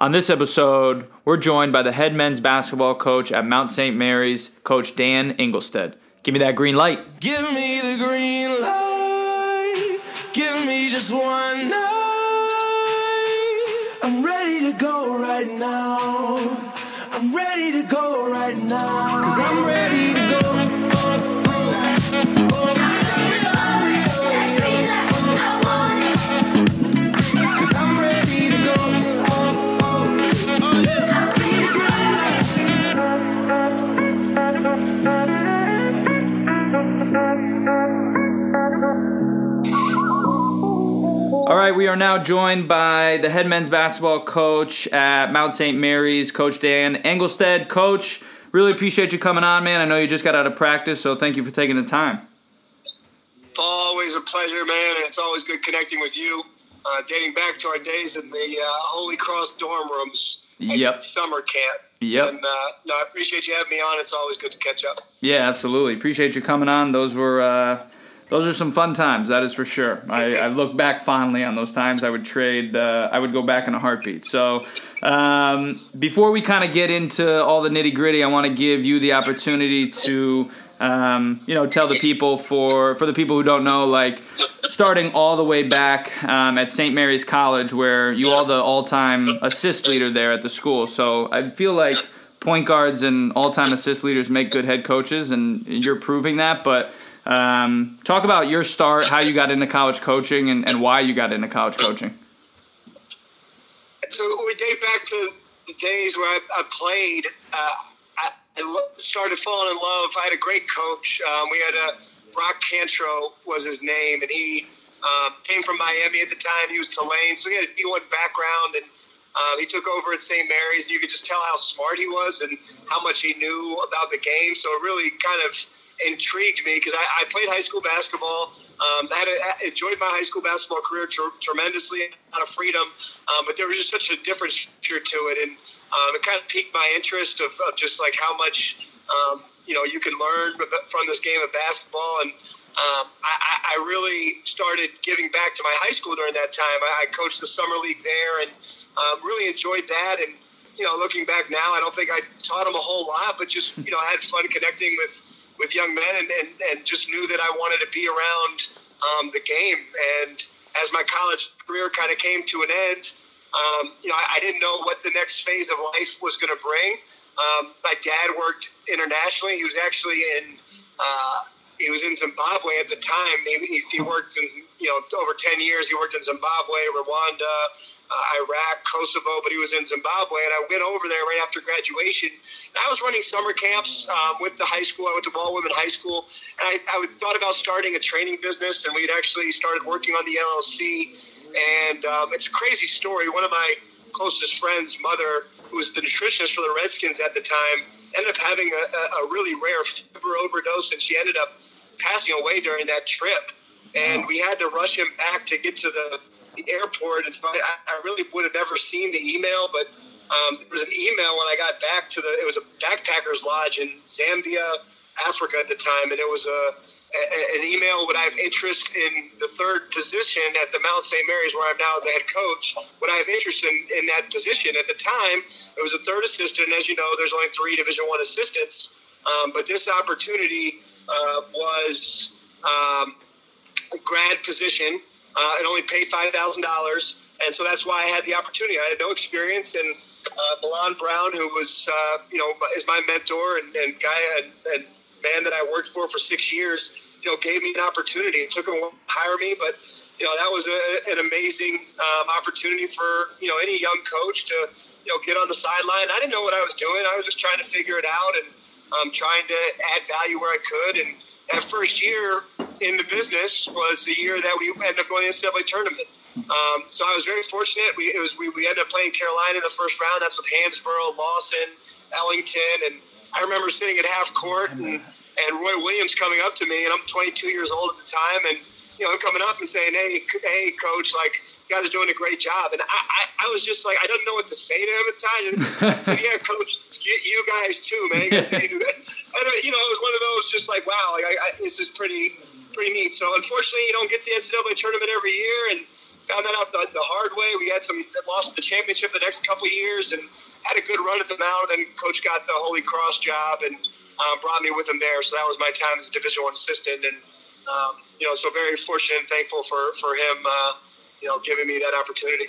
On this episode, we're joined by the head men's basketball coach at Mount St. Mary's, Coach Dan Engelstad. Give me that green light. Give me the green light. Give me just one night. I'm ready to go right now. I'm ready to go right now. All right, we are now joined by the head men's basketball coach at Mount St. Mary's, Coach Dan Engelstad. Coach, really appreciate you coming on, man. I know you just got out of practice, so thank you for taking the time. Always a pleasure, man, and it's always good connecting with you. Uh, dating back to our days in the uh, Holy Cross dorm rooms at Yep. summer camp. Yep. And uh, no, I appreciate you having me on. It's always good to catch up. Yeah, absolutely. Appreciate you coming on. Those were uh, those are some fun times. That is for sure. I, I look back fondly on those times. I would trade. Uh, I would go back in a heartbeat. So um, before we kind of get into all the nitty gritty, I want to give you the opportunity to. Um, you know, tell the people for for the people who don't know, like starting all the way back um, at St. Mary's College, where you are the all-time assist leader there at the school. So I feel like point guards and all-time assist leaders make good head coaches, and you're proving that. But um, talk about your start, how you got into college coaching, and, and why you got into college coaching. So we date back to the days where I, I played. Uh, I, I started falling in love. I had a great coach. Um, we had a Brock Cantro was his name, and he um, came from Miami at the time. He was Tulane, so he had a D1 background, and um, he took over at St. Mary's, and you could just tell how smart he was and how much he knew about the game. So it really kind of intrigued me because I, I played high school basketball. Um, I had a, I enjoyed my high school basketball career tr- tremendously, lot of freedom, um, but there was just such a different to it, and um, it kind of piqued my interest of, of just like how much um, you know you can learn from this game of basketball, and um, I, I- I really started giving back to my high school during that time. I, I coached the summer league there, and um, really enjoyed that, and you know, looking back now, I don't think I taught them a whole lot, but just you know, had fun connecting with with young men, and, and, and just knew that I wanted to be around um, the game. And as my college career kind of came to an end, um, you know, I, I didn't know what the next phase of life was going to bring. Um, my dad worked internationally. He was actually in uh, he was in Zimbabwe at the time. He, he, worked in you know over ten years. He worked in Zimbabwe, Rwanda, uh, Iraq, Kosovo, but he was in Zimbabwe. And I went over there right after graduation. And I was running summer camps um, with the high school. I went to Ball Women High School, and I, I thought about starting a training business. And we'd actually started working on the LLC. And um, it's a crazy story. One of my closest friends' mother, who was the nutritionist for the Redskins at the time, ended up having a, a, a really rare fiber overdose, and she ended up passing away during that trip. And we had to rush him back to get to the, the airport. And so I, I really would have never seen the email, but um, there was an email when I got back to the. It was a backpackers lodge in Zambia, Africa at the time, and it was a, a an email. Would I have interest in the third position at the Mount St. Mary's, where I'm now the head coach? Would I have interest in, in that position? At the time, it was a third assistant. As you know, there's only three Division One assistants, um, but this opportunity uh, was um, a grad position. Uh, only paid five thousand dollars, and so that's why I had the opportunity. I had no experience, and uh, Milan Brown, who was uh, you know is my mentor and, and guy and, and man that I worked for for six years, you know, gave me an opportunity. It took him to hire me, but you know that was a, an amazing um, opportunity for you know any young coach to you know get on the sideline. I didn't know what I was doing. I was just trying to figure it out and um, trying to add value where I could. And that first year in the business was the year that we ended up going to the NCAA tournament. Um, so I was very fortunate. We, it was, we, we ended up playing Carolina in the first round. That's with Hansbrough, Lawson, Ellington. And I remember sitting at half court and, and Roy Williams coming up to me, and I'm 22 years old at the time. And you know, coming up and saying, "Hey, hey, coach, like you guys are doing a great job," and I, I, I was just like, I don't know what to say to him at the time. I said, "Yeah, coach, you, you guys too, man." You guys, you, and, uh, you know, it was one of those, just like, wow, like I, I, this is pretty, pretty neat. So unfortunately, you don't get the NCAA tournament every year, and found that out the, the hard way. We had some lost the championship the next couple of years and had a good run at the Mount. And coach got the Holy Cross job and um, brought me with him there. So that was my time as a Division One assistant. And um, you know, so very fortunate and thankful for for him. Uh, you know, giving me that opportunity.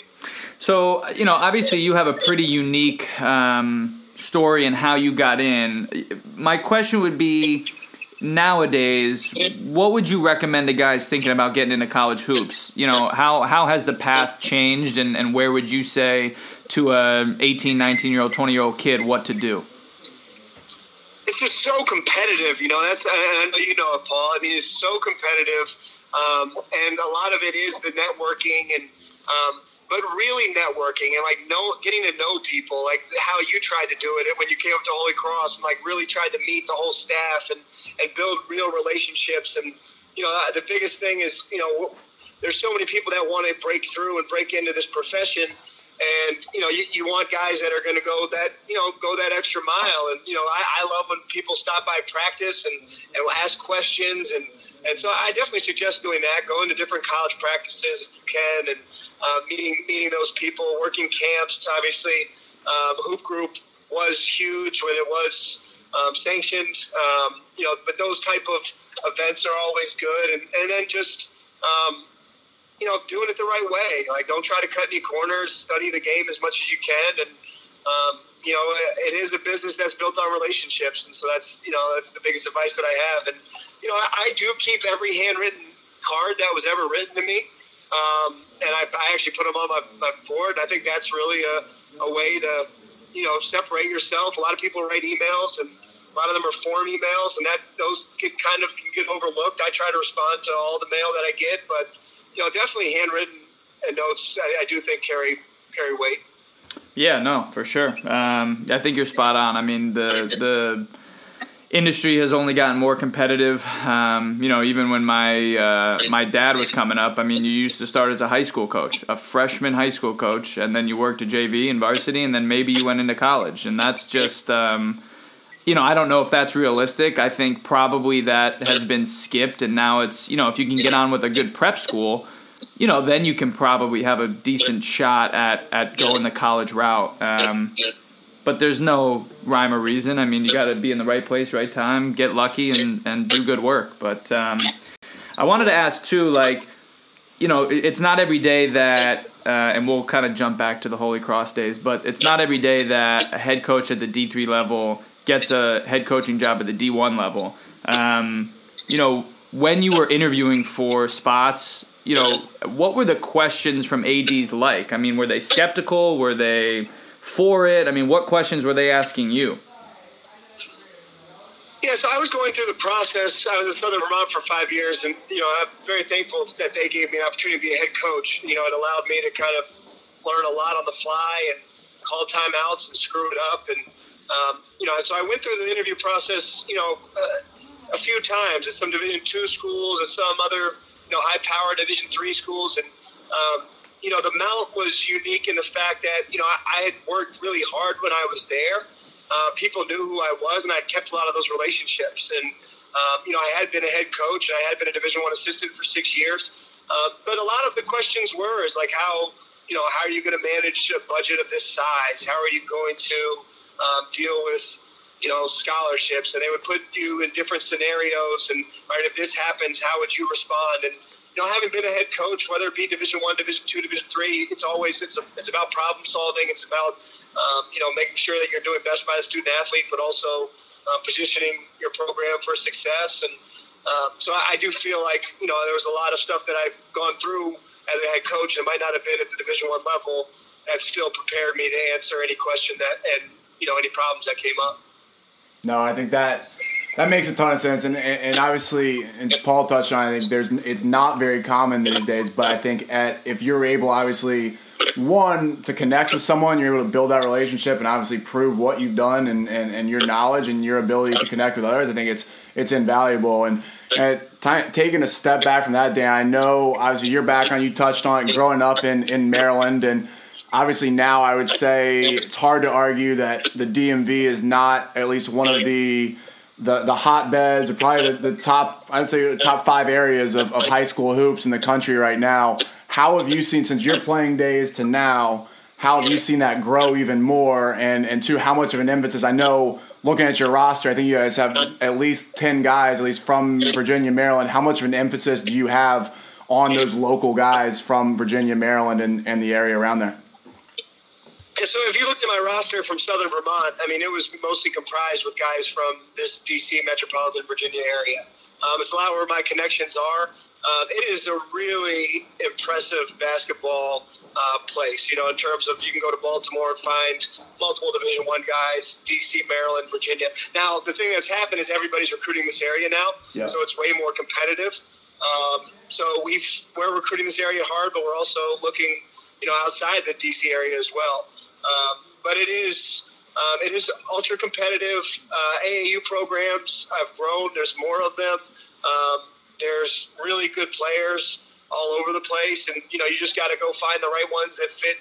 So, you know, obviously you have a pretty unique um, story and how you got in. My question would be nowadays, what would you recommend to guys thinking about getting into college hoops? You know, how, how has the path changed and, and where would you say to a 18, 19 year old, 20 year old kid what to do? It's just so competitive, you know. That's I know you know it, Paul. I mean, it's so competitive, um, and a lot of it is the networking and um, but really networking and like know getting to know people like how you tried to do it when you came up to holy cross and like really tried to meet the whole staff and and build real relationships and you know the biggest thing is you know there's so many people that want to break through and break into this profession and you know you, you want guys that are going to go that you know go that extra mile. And you know I, I love when people stop by practice and and ask questions. And and so I definitely suggest doing that going to different college practices if you can and uh, meeting meeting those people working camps. Obviously um, hoop group was huge when it was um, sanctioned. Um, you know but those type of events are always good. And and then just um, you know, doing it the right way. Like, don't try to cut any corners. Study the game as much as you can, and um, you know, it is a business that's built on relationships, and so that's you know that's the biggest advice that I have. And you know, I, I do keep every handwritten card that was ever written to me, um, and I, I, actually put them on my, my board. I think that's really a, a way to you know separate yourself. A lot of people write emails and. A lot of them are form emails, and that those get kind of can get overlooked. I try to respond to all the mail that I get, but you know, definitely handwritten notes. I, I do think carry carry weight. Yeah, no, for sure. Um, I think you're spot on. I mean, the the industry has only gotten more competitive. Um, you know, even when my uh, my dad was coming up, I mean, you used to start as a high school coach, a freshman high school coach, and then you worked to JV and varsity, and then maybe you went into college, and that's just. Um, you know, I don't know if that's realistic. I think probably that has been skipped, and now it's you know if you can get on with a good prep school, you know, then you can probably have a decent shot at at going the college route. Um, but there's no rhyme or reason. I mean, you got to be in the right place, right time, get lucky, and and do good work. But um, I wanted to ask too, like, you know, it's not every day that. Uh, and we'll kind of jump back to the Holy Cross days, but it's not every day that a head coach at the D3 level gets a head coaching job at the D1 level. Um, you know, when you were interviewing for spots, you know, what were the questions from ADs like? I mean, were they skeptical? Were they for it? I mean, what questions were they asking you? Yeah, so I was going through the process. I was in Southern Vermont for five years, and you know, I'm very thankful that they gave me an opportunity to be a head coach. You know, it allowed me to kind of learn a lot on the fly and call timeouts and screw it up and um, you know, so I went through the interview process, you know, uh, a few times at some Division two schools and some other, you know, high power Division three schools, and um, you know, the Mount was unique in the fact that you know I, I had worked really hard when I was there. Uh, people knew who I was, and I kept a lot of those relationships. And um, you know, I had been a head coach, and I had been a Division one assistant for six years. Uh, but a lot of the questions were is like how you know how are you going to manage a budget of this size? How are you going to um, deal with you know scholarships, and they would put you in different scenarios. And right, if this happens, how would you respond? And you know, having been a head coach, whether it be Division One, Division Two, Division Three, it's always it's a, it's about problem solving. It's about um, you know making sure that you're doing best by the student athlete, but also uh, positioning your program for success. And um, so I, I do feel like you know there was a lot of stuff that I've gone through as a head coach, and might not have been at the Division One level, that still prepared me to answer any question that and you know any problems that came up. No, I think that that makes a ton of sense, and and obviously, and Paul touched on. I think there's it's not very common these days, but I think at if you're able, obviously, one to connect with someone, you're able to build that relationship, and obviously prove what you've done and, and, and your knowledge and your ability to connect with others. I think it's it's invaluable. And, and t- taking a step back from that, Dan, I know obviously your background, you touched on it, growing up in in Maryland and obviously now I would say it's hard to argue that the DMV is not at least one of the the, the hotbeds or probably the, the top I'd say the top five areas of, of high school hoops in the country right now. how have you seen since your playing days to now? How have you seen that grow even more? And and two, how much of an emphasis? I know looking at your roster, I think you guys have at least ten guys, at least from Virginia, Maryland. How much of an emphasis do you have on those local guys from Virginia, Maryland, and, and the area around there? Yeah, so if you looked at my roster from Southern Vermont, I mean, it was mostly comprised with guys from this D.C. metropolitan Virginia area. Um, it's a lot where my connections are. Um, it is a really impressive basketball uh, place. You know, in terms of you can go to Baltimore and find multiple Division One guys, D.C., Maryland, Virginia. Now, the thing that's happened is everybody's recruiting this area now, Yeah. so it's way more competitive. Um, so we've we're recruiting this area hard, but we're also looking, you know, outside the DC area as well. Um, but it is um, it is ultra competitive. Uh, AAU programs have grown. There's more of them. Um, there's really good players all over the place, and you know you just got to go find the right ones that fit,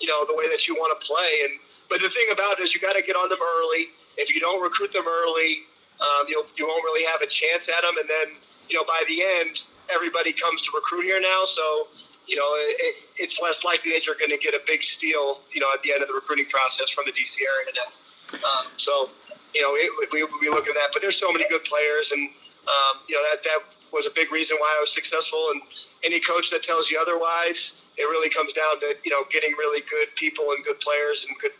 you know, the way that you want to play. And but the thing about it is you got to get on them early. If you don't recruit them early, um, you'll you won't really have a chance at them. And then you know by the end, everybody comes to recruit here now, so you know it, it's less likely that you're going to get a big steal, you know, at the end of the recruiting process from the DC area now. Um, so you know it, we we look at that, but there's so many good players, and um, you know that that was a big reason why I was successful. And any coach that tells you otherwise, it really comes down to you know getting really good people and good players and good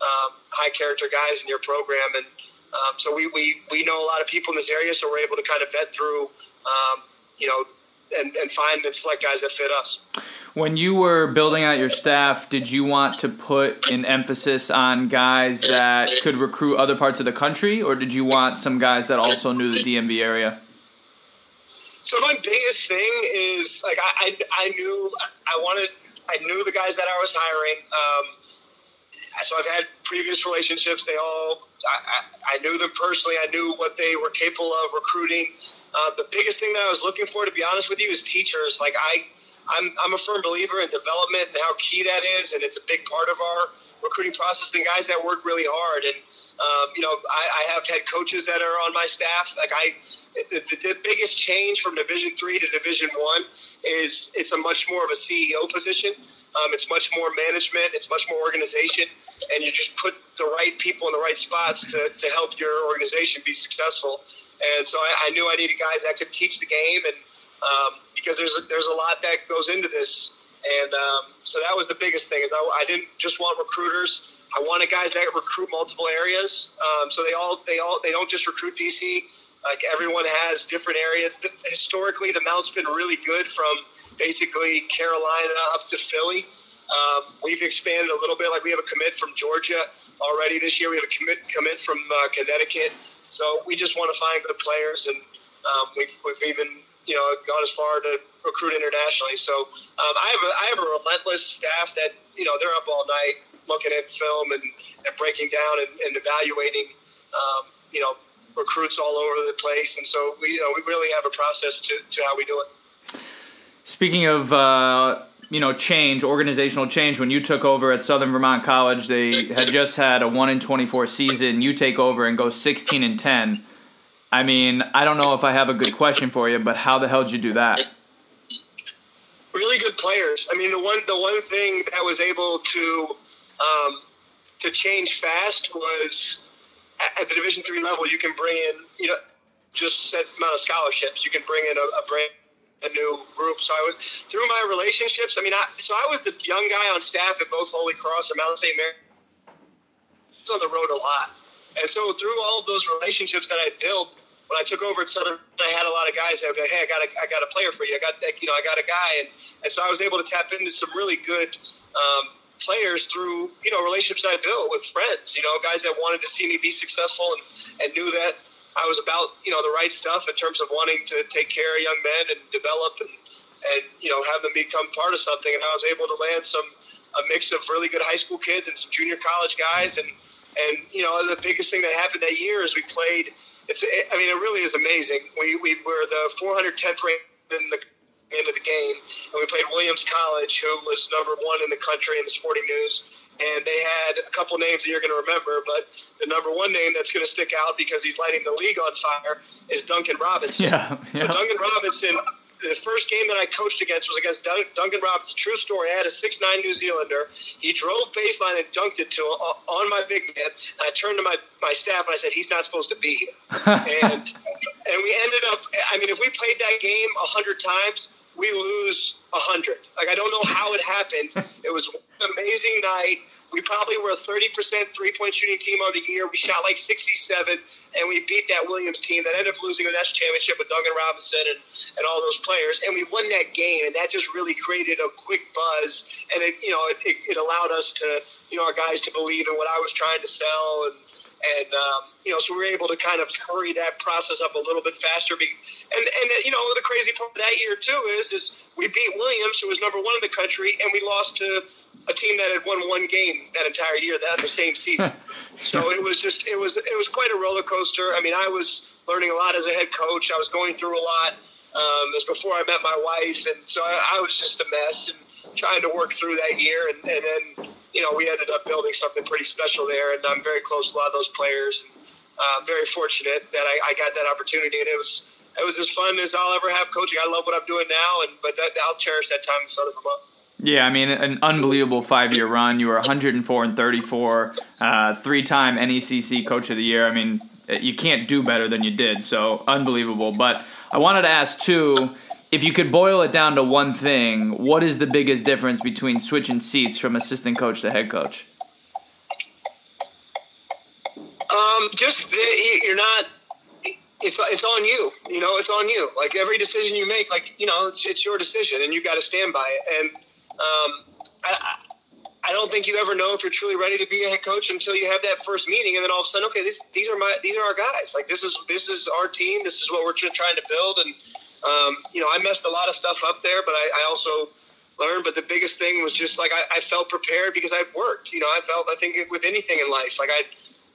um, high character guys in your program. And um, so we, we we know a lot of people in this area, so we're able to kind of vet through, um, you know, and, and find and select guys that fit us. When you were building out your staff, did you want to put an emphasis on guys that could recruit other parts of the country, or did you want some guys that also knew the DMV area? So my biggest thing is like I, I, I knew I wanted I knew the guys that I was hiring. Um, so I've had previous relationships. They all I, I, knew them personally. I knew what they were capable of recruiting. Uh, the biggest thing that I was looking for, to be honest with you, is teachers. Like I, I'm I'm a firm believer in development and how key that is, and it's a big part of our recruiting process. And guys that work really hard, and um, you know, I, I have had coaches that are on my staff. Like I, the, the biggest change from Division three to Division one is it's a much more of a CEO position. Um, it's much more management. It's much more organization, and you just put the right people in the right spots to, to help your organization be successful. And so I, I knew I needed guys that could teach the game, and um, because there's a, there's a lot that goes into this, and um, so that was the biggest thing. Is I, I didn't just want recruiters. I wanted guys that recruit multiple areas. Um, so they all they all they don't just recruit DC. Like everyone has different areas. Historically, the Mount's been really good from basically Carolina up to Philly. Um, we've expanded a little bit. Like we have a commit from Georgia already this year. We have a commit commit from uh, Connecticut. So we just want to find good players, and um, we've, we've even you know gone as far to recruit internationally. So um, I have a, I have a relentless staff that you know they're up all night looking at film and, and breaking down and, and evaluating um, you know recruits all over the place. And so we you know we really have a process to, to how we do it. Speaking of uh, you know change, organizational change. When you took over at Southern Vermont College, they had just had a one in twenty four season. You take over and go sixteen and ten. I mean, I don't know if I have a good question for you, but how the hell did you do that? Really good players. I mean, the one the one thing that was able to um, to change fast was at, the Division three level. You can bring in you know just set amount of scholarships. You can bring in a, a brand a new group. So I was through my relationships. I mean, I, so I was the young guy on staff at both Holy Cross and Mount St. Mary. I was on the road a lot, and so through all of those relationships that I built, when I took over at Southern, I had a lot of guys that would be like, "Hey, I got a, I got a player for you. I got, you know, I got a guy," and and so I was able to tap into some really good. Um, players through you know relationships I built with friends you know guys that wanted to see me be successful and, and knew that I was about you know the right stuff in terms of wanting to take care of young men and develop and and you know have them become part of something. And I was able to land some a mix of really good high school kids and some junior college guys. And and you know the biggest thing that happened that year is we played. It's I mean it really is amazing. We we were the 410th ranked in the end of the game, and we played Williams College, who was number one in the country in the Sporting News and they had a couple names that you're going to remember, but the number one name that's going to stick out because he's lighting the league on fire is Duncan Robinson. Yeah, So. Duncan Robinson, the first game that I coached against was against Dun- Duncan Robinson. True story. I had a six nine New Zealander. He drove baseline and dunked it to uh, on my big man. And I turned to my, my staff and I said, "He's not supposed to be here." and and we ended up. I mean, if we played that game a hundred times, we lose a hundred. Like I don't know how it happened. It was an amazing night. We probably were a 30% three point shooting team of the year. We shot like 67, and we beat that Williams team that ended up losing a national championship with Duncan Robinson and, and all those players. And we won that game, and that just really created a quick buzz. And it, you know, it, it, it allowed us to, you know, our guys to believe in what I was trying to sell. And, and um, you know, so we were able to kind of hurry that process up a little bit faster. And and you know, the crazy part of that year too is is we beat Williams, who was number one in the country, and we lost to a team that had won one game that entire year that the same season. so it was just it was it was quite a roller coaster. I mean, I was learning a lot as a head coach. I was going through a lot. Um, it was before I met my wife, and so I, I was just a mess and trying to work through that year. And, and then you know we ended up building something pretty special there, and I'm very close to a lot of those players. And uh, very fortunate that I, I got that opportunity, and it was it was as fun as I'll ever have coaching. I love what I'm doing now, and but that, I'll cherish that time in Southern Vermont. Yeah, I mean, an unbelievable five year run. You were 104 and 34, uh, three time NECC Coach of the Year. I mean, you can't do better than you did. So unbelievable. But I wanted to ask too if you could boil it down to one thing, what is the biggest difference between switching seats from assistant coach to head coach? Um, just the, you're not. It's it's on you. You know, it's on you. Like every decision you make, like you know, it's it's your decision, and you got to stand by it. And um, I, I don't think you ever know if you're truly ready to be a head coach until you have that first meeting, and then all of a sudden, okay, this, these are my these are our guys. Like this is this is our team. This is what we're trying to build. And um, you know, I messed a lot of stuff up there, but I, I also learned. But the biggest thing was just like I, I felt prepared because I'd worked. You know, I felt I think with anything in life, like I'd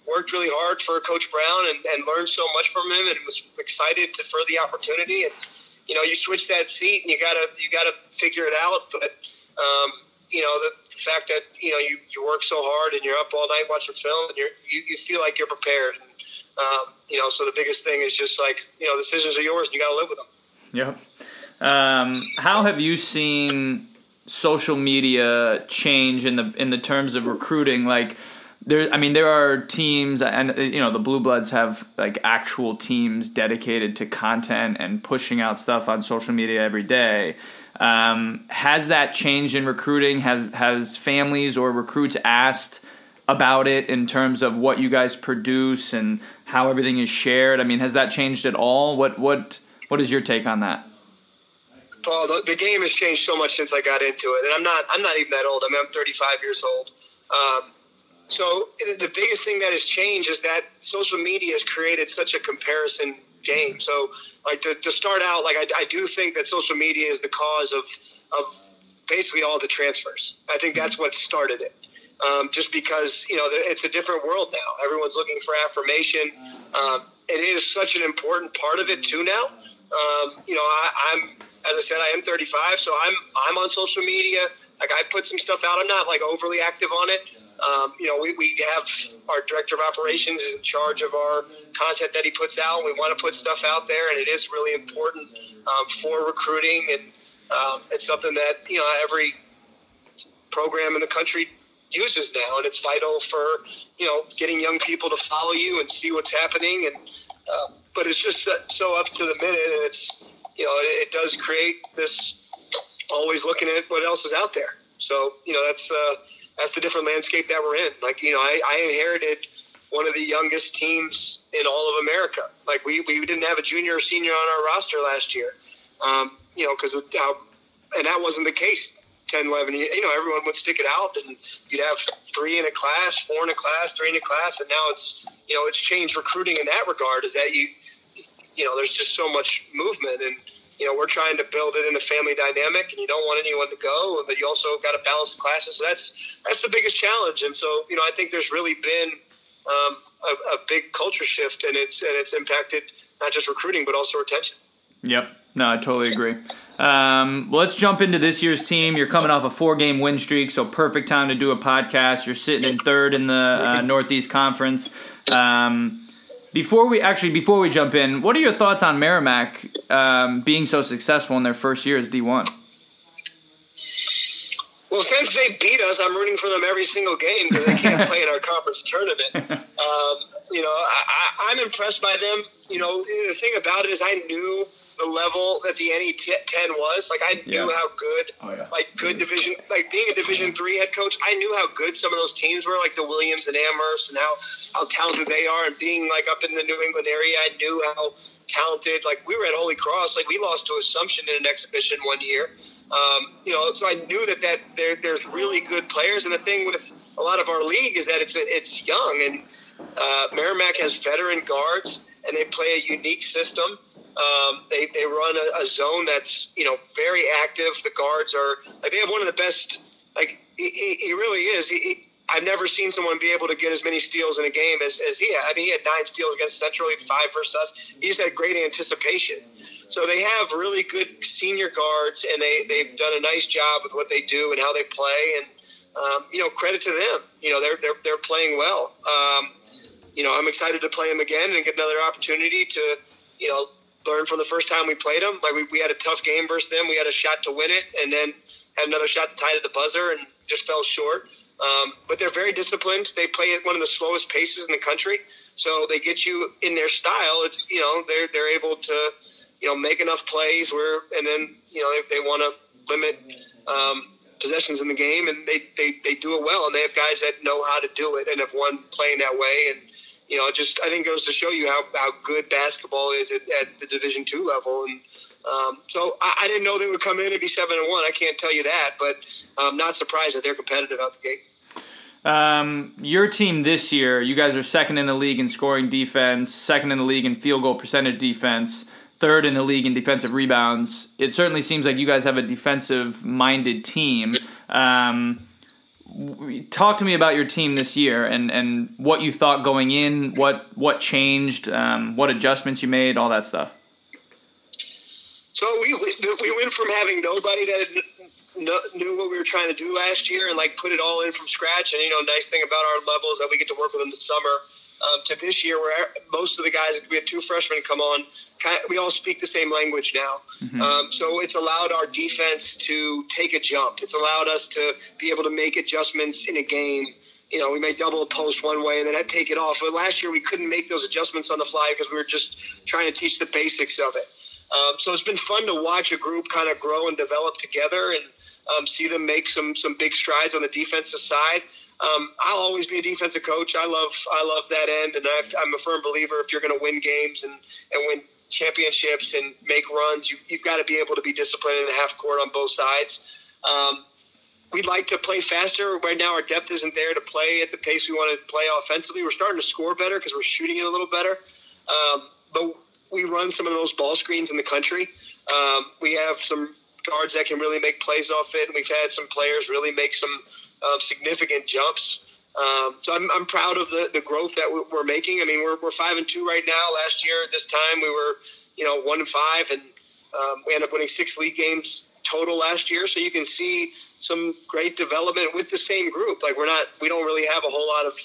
worked really hard for Coach Brown and, and learned so much from him, and was excited to for the opportunity. And you know, you switch that seat, and you gotta you gotta figure it out, but um, you know, the fact that, you know, you, you work so hard and you're up all night watching film and you're, you, you feel like you're prepared. And, um, you know, so the biggest thing is just like, you know, decisions are yours and you got to live with them. Yep. Um, how have you seen social media change in the in the terms of recruiting? Like, there, I mean, there are teams, and you know, the Blue Bloods have like actual teams dedicated to content and pushing out stuff on social media every day. Um, has that changed in recruiting? Has has families or recruits asked about it in terms of what you guys produce and how everything is shared? I mean, has that changed at all? What what what is your take on that? Paul, the, the game has changed so much since I got into it, and I'm not I'm not even that old. I mean, I'm 35 years old. Um, so the biggest thing that has changed is that social media has created such a comparison game. So, like to, to start out, like I, I do think that social media is the cause of of basically all the transfers. I think that's what started it. Um, just because you know it's a different world now. Everyone's looking for affirmation. Um, it is such an important part of it too now. Um, you know, I, I'm as I said, I am 35, so I'm I'm on social media. Like I put some stuff out. I'm not like overly active on it. Um, you know, we, we have our director of operations is in charge of our content that he puts out. We want to put stuff out there, and it is really important um, for recruiting, and um, it's something that you know every program in the country uses now, and it's vital for you know getting young people to follow you and see what's happening. And uh, but it's just so up to the minute, and it's you know it, it does create this always looking at what else is out there. So you know that's. Uh, that's the different landscape that we're in. Like, you know, I, I inherited one of the youngest teams in all of America. Like, we, we didn't have a junior or senior on our roster last year, um, you know, because and that wasn't the case 10, 11 years. You know, everyone would stick it out, and you'd have three in a class, four in a class, three in a class, and now it's, you know, it's changed recruiting in that regard is that you, you know, there's just so much movement and, you know, we're trying to build it in a family dynamic, and you don't want anyone to go, but you also got to balance the classes. So that's that's the biggest challenge. And so, you know, I think there's really been um, a, a, big culture shift, and it's and it's impacted not just recruiting but also retention. Yep. No, I totally agree. Um, let's jump into this year's team. You're coming off a four-game win streak, so perfect time to do a podcast. You're sitting in third in the uh, Northeast Conference. Um, Before we actually before we jump in, what are your thoughts on Merrimack um, being so successful in their first year as D one? Well, since they beat us, I'm rooting for them every single game because they can't play in our conference tournament. Um, you know, I, am I'm impressed by them. You know, the thing about it is I knew the level that the NE ten was. Like I knew Yeah. how good, Oh, yeah. like good division, like being a Division three head coach. I knew how good some of those teams were, like the Williams and Amherst, and how how talented they are. And being like up in the New England area, I knew how talented. Like we were at Holy Cross, like we lost to Assumption in an exhibition one year. Um, you know, so I knew that that there, there's really good players. And the thing with a lot of our league is that it's it's young, and uh, Merrimack has veteran guards, and they play a unique system. Um, they they run a, a zone that's you know very active. The guards are like they have one of the best. Like he, he, really is. He, I've never seen someone be able to get as many steals in a game as, as he had. I mean, he had nine steals against Central, he had five versus us. He just had great anticipation. So they have really good senior guards, and they they've done a nice job with what they do and how they play. And um, you know, credit to them. You know, they're they're they're playing well. Um, you know, I'm excited to play them again and get another opportunity to, you know, learn from the first time we played them. Like we, we had a tough game versus them. We had a shot to win it, and then had another shot to tie at the buzzer, and just fell short. Um, but they're very disciplined. They play at one of the slowest paces in the country, so they get you in their style. It's you know they're they're able to you know make enough plays where, and then you know they, they want to limit. Um, possessions in the game and they, they, they do it well and they have guys that know how to do it and have won playing that way and you know, it just I think goes to show you how, how good basketball is at, at the Division two level, and um, so I, I didn't know they would come in and be seven and one. I can't tell you that, but I'm not surprised that they're competitive out the gate. Um, your team this year, you guys are second in the league in scoring defense, second in the league in field goal percentage defense, third in the league in defensive rebounds. It certainly seems like you guys have a defensive minded team. Um, talk to me about your team this year and, and what you thought going in, what what changed, um, what adjustments you made, all that stuff. So we we we went from having nobody that knew what we were trying to do last year and like put it all in from scratch. And you know, nice thing about our level is that we get to work with them this summer. Um, to this year, where most of the guys, we had two freshmen come on. Kind we all speak the same language now, um, so it's allowed our defense to take a jump. It's allowed us to be able to make adjustments in a game. You know, we may double a post one way and then I'd take it off. But last year, we couldn't make those adjustments on the fly because we were just trying to teach the basics of it. Um, so it's been fun to watch a group kind of grow and develop together and um, see them make some some big strides on the defensive side. Um, I'll always be a defensive coach. I love I love that end, and I've, I'm a firm believer if you're going to win games and, and win championships and make runs, you, you've got to be able to be disciplined in the half court on both sides. Um, we'd like to play faster. Right now, our depth isn't there to play at the pace we want to play offensively. We're starting to score better because we're shooting it a little better. Um, but we run some of those ball screens in the country. Um, we have some guards that can really make plays off it, and we've had some players really make some um, significant jumps. Um, so I'm, I'm proud of the, the growth that we- we're making. I mean, we're, we're five and two right now. Last year at this time, we were, you know, one and five, and um, we ended up winning six league games total last year. So you can see some great development with the same group. Like we're not, we don't really have a whole lot of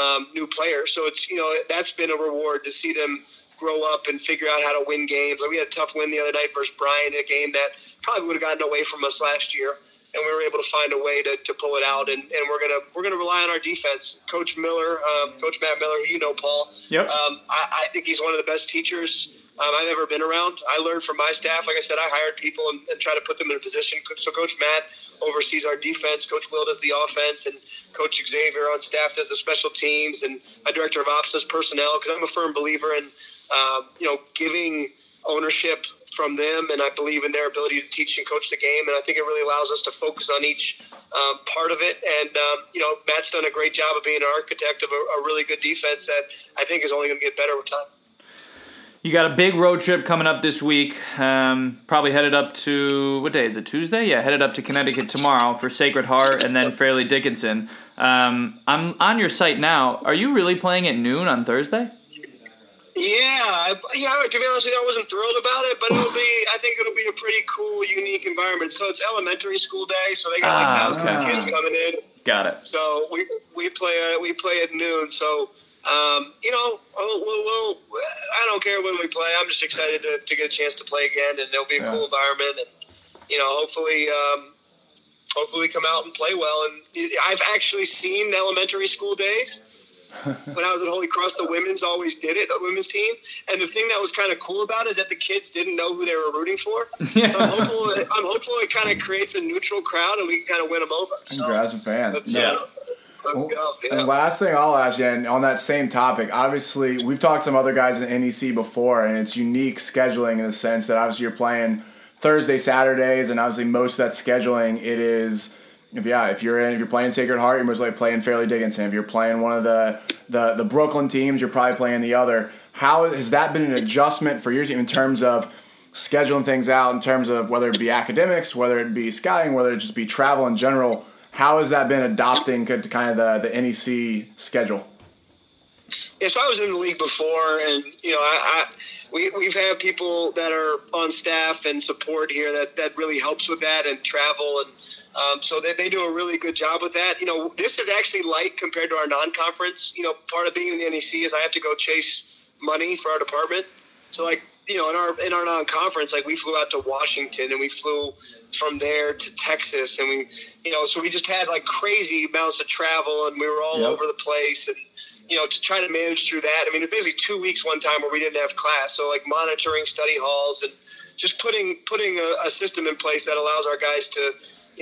um, new players. So it's, you know, that's been a reward to see them grow up and figure out how to win games. Like we had a tough win the other night versus Bryant, a game that probably would have gotten away from us last year. And we were able to find a way to, to pull it out, and, and we're gonna we're gonna rely on our defense. Coach Miller, um, Coach Matt Miller, who you know, Paul. Yep. Um, I, I think he's one of the best teachers um, I've ever been around. I learned from my staff. Like I said, I hired people and, and try to put them in a position. So Coach Matt oversees our defense. Coach Will does the offense, and Coach Xavier on staff does the special teams, and my director of ops does personnel. Because I'm a firm believer in um, you know giving ownership from them, and I believe in their ability to teach and coach the game. And I think it really allows us to focus on each um, part of it. And um, you know, Matt's done a great job of being an architect of a, a really good defense that I think is only going to get better with time. You got a big road trip coming up this week. Um, probably headed up to what day is it? Tuesday? Yeah, headed up to Connecticut tomorrow for Sacred Heart and then Fairleigh Dickinson. Um, I'm on your site now. Are you really playing at noon on Thursday? Yeah, I, yeah. To be honest with you, I wasn't thrilled about it, but it'll be. I think it'll be a pretty cool, unique environment. So it's elementary school day, so they got like Ah, thousands of kids coming in. Got it. So we we play uh, we play at noon. So um, you know, we'll, we'll, we'll, I don't care when we play. I'm just excited to, to get a chance to play again, and it'll be a Yeah. cool environment, and you know, hopefully, um, hopefully, come out and play well. And I've actually seen elementary school days when I was at Holy Cross. The women's always did it, the women's team, and the thing that was kind of cool about it is that the kids didn't know who they were rooting for. So I'm hopeful. I'm hopeful it kind of creates a neutral crowd, and we can kind of win them over. So Grab some fans. let's, Yeah. let's go. And last thing I'll ask you, and on that same topic, obviously we've talked to some other guys in NEC before, and it's unique scheduling in the sense that obviously you're playing Thursday, Saturdays, and obviously most of that scheduling it is. If yeah, if you're in, if you're playing Sacred Heart, you're most likely playing Fairleigh Dickinson. If you're playing one of the, the the Brooklyn teams, you're probably playing the other. How has that been an adjustment for your team in terms of scheduling things out, in terms of whether it be academics, whether it be scouting, whether it just be travel in general? How has that been adopting kind of the, the NEC schedule? Yeah, so I was in the league before, and you know, I, I we we've had people that are on staff and support here that that really helps with that and travel, and um, so they they do a really good job with that. You know, this is actually light compared to our non-conference. You know, part of being in the NEC is I have to go chase money for our department. So like you know, in our in our non-conference, like we flew out to Washington and we flew from there to Texas, and we you know, so we just had like crazy amounts of travel, and we were all Yep. over the place, and you know, to try to manage through that. I mean, it was basically two weeks one time where we didn't have class, so like monitoring study halls and just putting putting a, a system in place that allows our guys to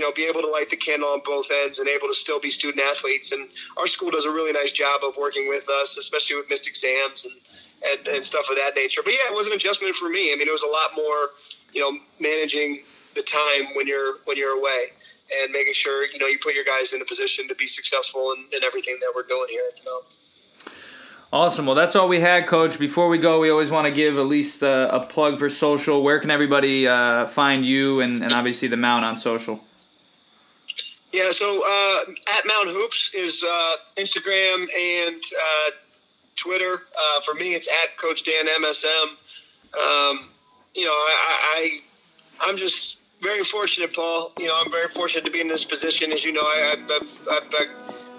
you know be able to light the candle on both ends and able to still be student athletes. And our school does a really nice job of working with us, especially with missed exams and and, and stuff of that nature. But yeah, it was an adjustment for me. I mean, it was a lot more you know managing the time when you're when you're away and making sure you know you put your guys in a position to be successful in, in everything that we're doing here at the Mount. Awesome. Well, that's all we had, Coach. Before we go, we always want to give at least uh, a plug for social. Where can everybody uh, find you and, and obviously the Mount on social? Yeah, so uh, at Mount Hoops is uh, Instagram and uh, Twitter. Uh, for me, it's at Coach Dan MSM. Um, you know, I, I I'm just very fortunate, Paul. You know, I'm very fortunate to be in this position. As you know, I I, I've, I've,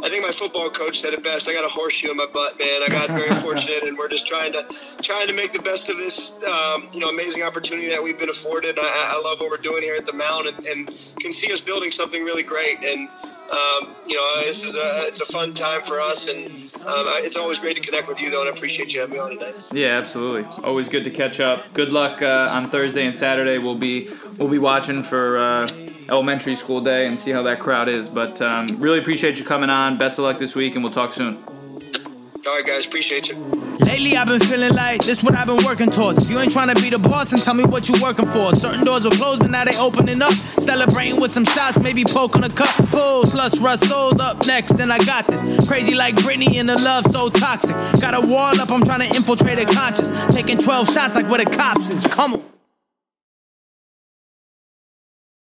I, think my football coach said it best. I got a horseshoe in my butt, man. I got very fortunate, and we're just trying to trying to make the best of this, um, you know, amazing opportunity that we've been afforded. I, I love what we're doing here at the Mount, and, and can see us building something really great. And um, you know, this is a it's a fun time for us, and um, I- it's always great to connect with you, though, and I appreciate you having me on today. Yeah, absolutely. Always good to catch up. Good luck uh, on Thursday and Saturday. We'll be we'll be watching for uh, elementary school day and see how that crowd is. But um, really appreciate you coming on. Best of luck this week, and we'll talk soon. All right, guys, appreciate you. Lately I've been feeling like this what I've been working towards. If you ain't trying to be the boss, then tell me what you working for. Certain doors were closed, but now they opening up. Celebrating with some shots, maybe poke on a cup. Bulls, lust, rust, souls up next, and I got this. Crazy like Britney and the love so toxic. Got a wall up, I'm trying to infiltrate a conscience. Taking 12 shots like where the cops is. Come on.